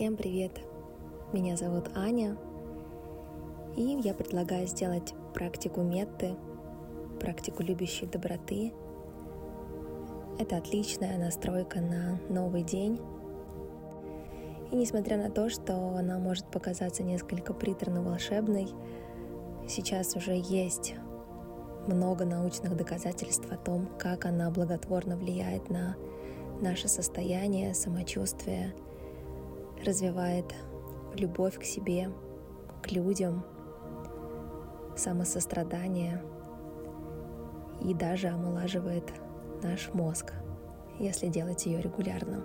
Всем привет! Меня зовут Аня, и я предлагаю сделать практику метты, практику любящей доброты. Это отличная настройка на новый день. И несмотря на то, что она может показаться несколько приторно-волшебной, сейчас уже есть много научных доказательств о том, как она благотворно влияет на наше состояние, самочувствие, развивает любовь к себе, к людям, самосострадание и даже омолаживает наш мозг, если делать ее регулярно.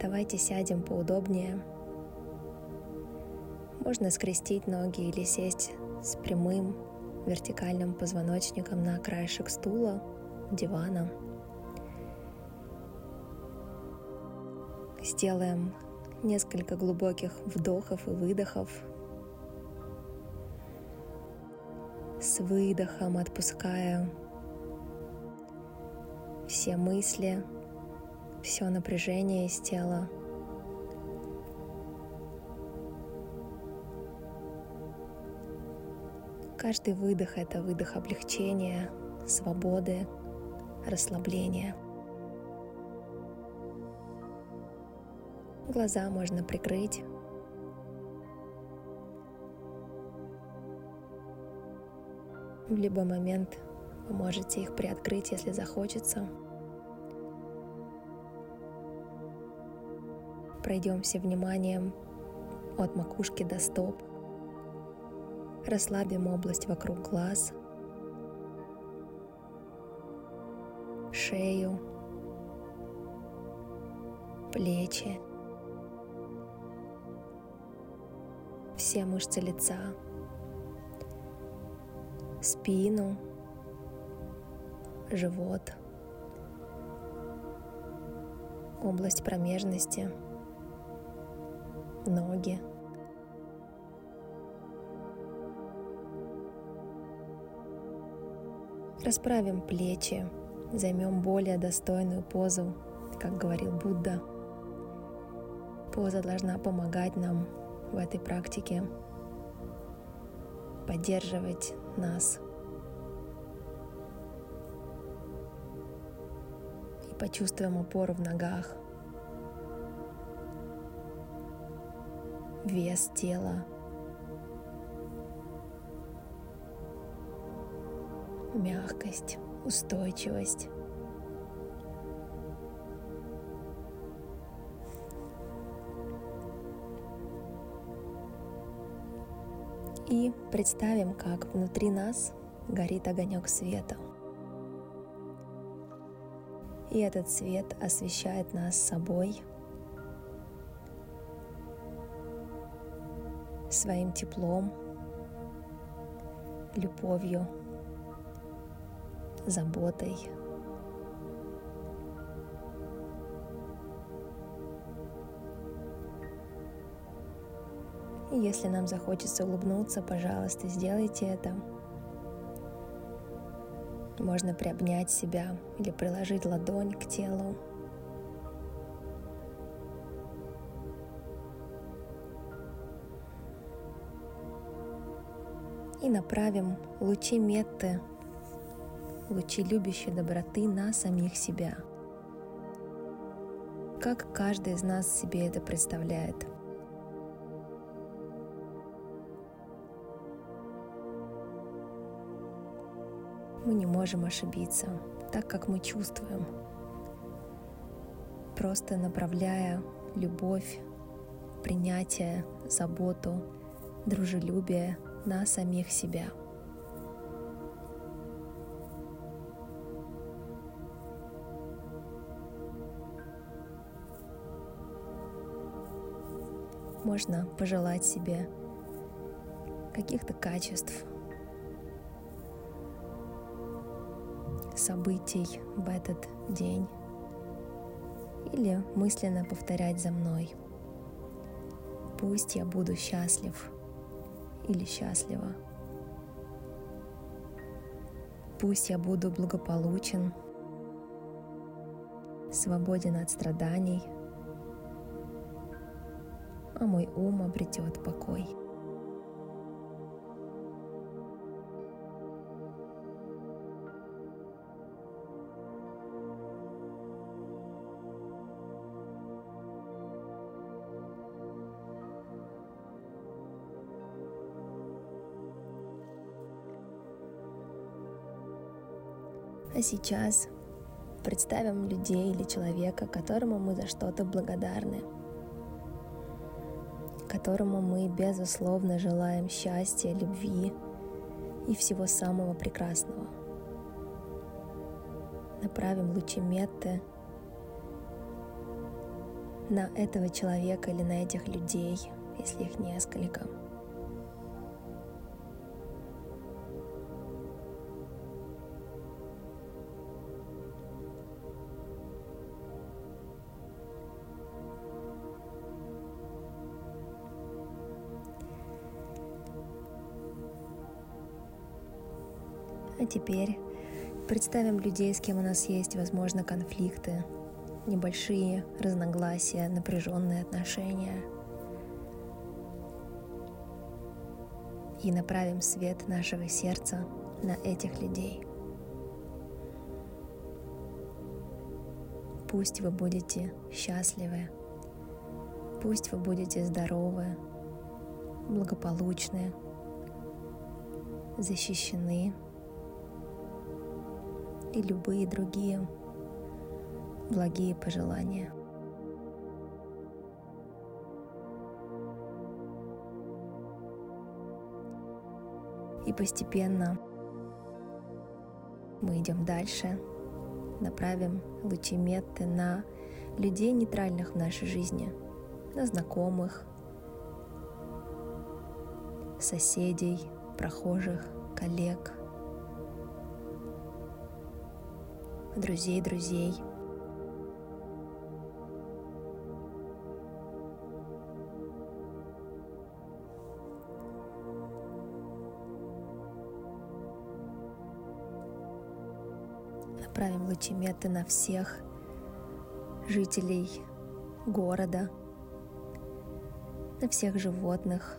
Давайте сядем поудобнее. Можно скрестить ноги или сесть с прямым вертикальным позвоночником на краешек стула, дивана. Сделаем несколько глубоких вдохов и выдохов. С выдохом отпуская все мысли, все напряжение из тела. Каждый выдох — это выдох облегчения, свободы, расслабления. Глаза можно прикрыть. В любой момент вы можете их приоткрыть, если захочется. Пройдемся вниманием от макушки до стоп. Расслабим область вокруг глаз, шею, плечи, все мышцы лица, спину, живот, область промежности, ноги. Расправим плечи, займем более достойную позу, как говорил Будда. Поза должна помогать нам в этой практике, поддерживать нас. И почувствуем опору в ногах, вес тела, мягкость, устойчивость. И представим, как внутри нас горит огонек света. И этот свет освещает нас собой, своим теплом, любовью, заботой. Если нам захочется улыбнуться, пожалуйста, сделайте это. Можно приобнять себя или приложить ладонь к телу. И направим лучи метты, лучи любящей доброты на самих себя. Как каждый из нас себе это представляет – мы не можем ошибиться, так как мы чувствуем. Просто направляя любовь, принятие, заботу, дружелюбие на самих себя. Можно пожелать себе каких-то качеств, событий в этот день или мысленно повторять за мной. Пусть я буду счастлив или счастлива. Пусть я буду благополучен, свободен от страданий, а мой ум обретет покой. А сейчас представим людей или человека, которому мы за что-то благодарны, которому мы безусловно желаем счастья, любви и всего самого прекрасного. Направим лучи метты на этого человека или на этих людей, если их несколько – теперь представим людей, с кем у нас есть, возможно, конфликты, небольшие разногласия, напряженные отношения. И направим свет нашего сердца на этих людей. Пусть вы будете счастливы, пусть вы будете здоровы, благополучны, защищены и любые другие благие пожелания. И постепенно мы идем дальше, направим лучи метты на людей нейтральных в нашей жизни, на знакомых, соседей, прохожих, коллег – друзей друзей. Направим лучи меты на всех жителей города, на всех животных,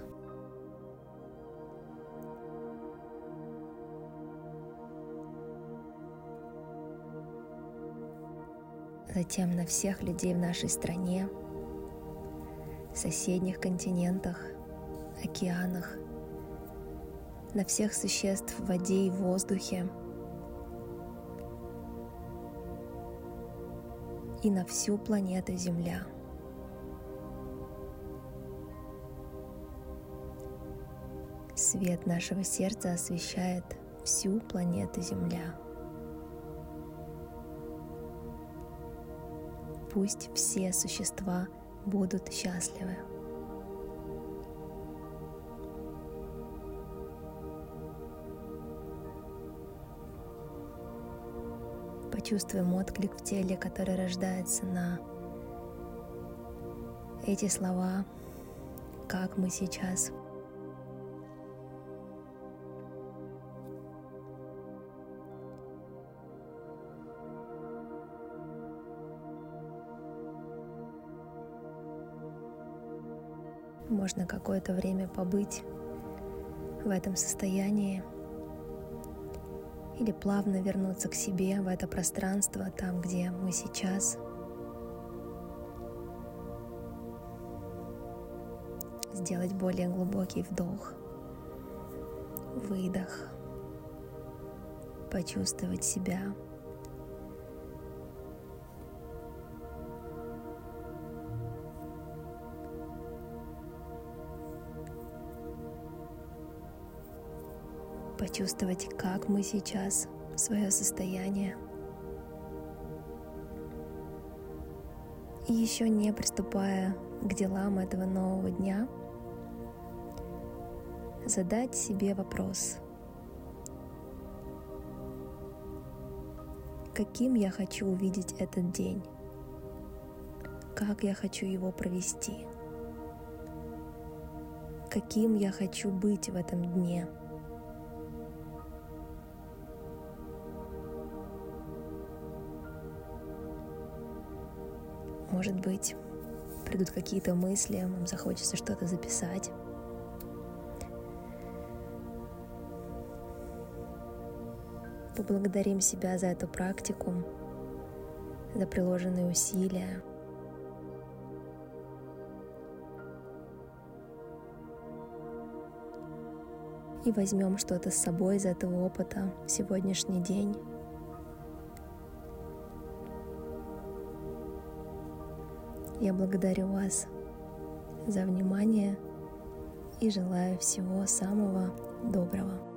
затем на всех людей в нашей стране, соседних континентах, океанах, на всех существ в воде и воздухе, и на всю планету Земля. Свет нашего сердца освещает всю планету Земля. Пусть все существа будут счастливы. Почувствуем отклик в теле, который рождается на эти слова, как мы сейчас можно какое-то время побыть в этом состоянии или плавно вернуться к себе в это пространство, там, где мы сейчас. Сделать более глубокий вдох, выдох, почувствовать себя почувствовать, как мы сейчас, свое состояние. И еще не приступая к делам этого нового дня, задать себе вопрос, каким я хочу увидеть этот день, как я хочу его провести, каким я хочу быть в этом дне – Может быть, придут какие-то мысли, вам захочется что-то записать. Поблагодарим себя за эту практику, за приложенные усилия. И возьмем что-то с собой из этого опыта в сегодняшний день. Я благодарю вас за внимание и желаю всего самого доброго.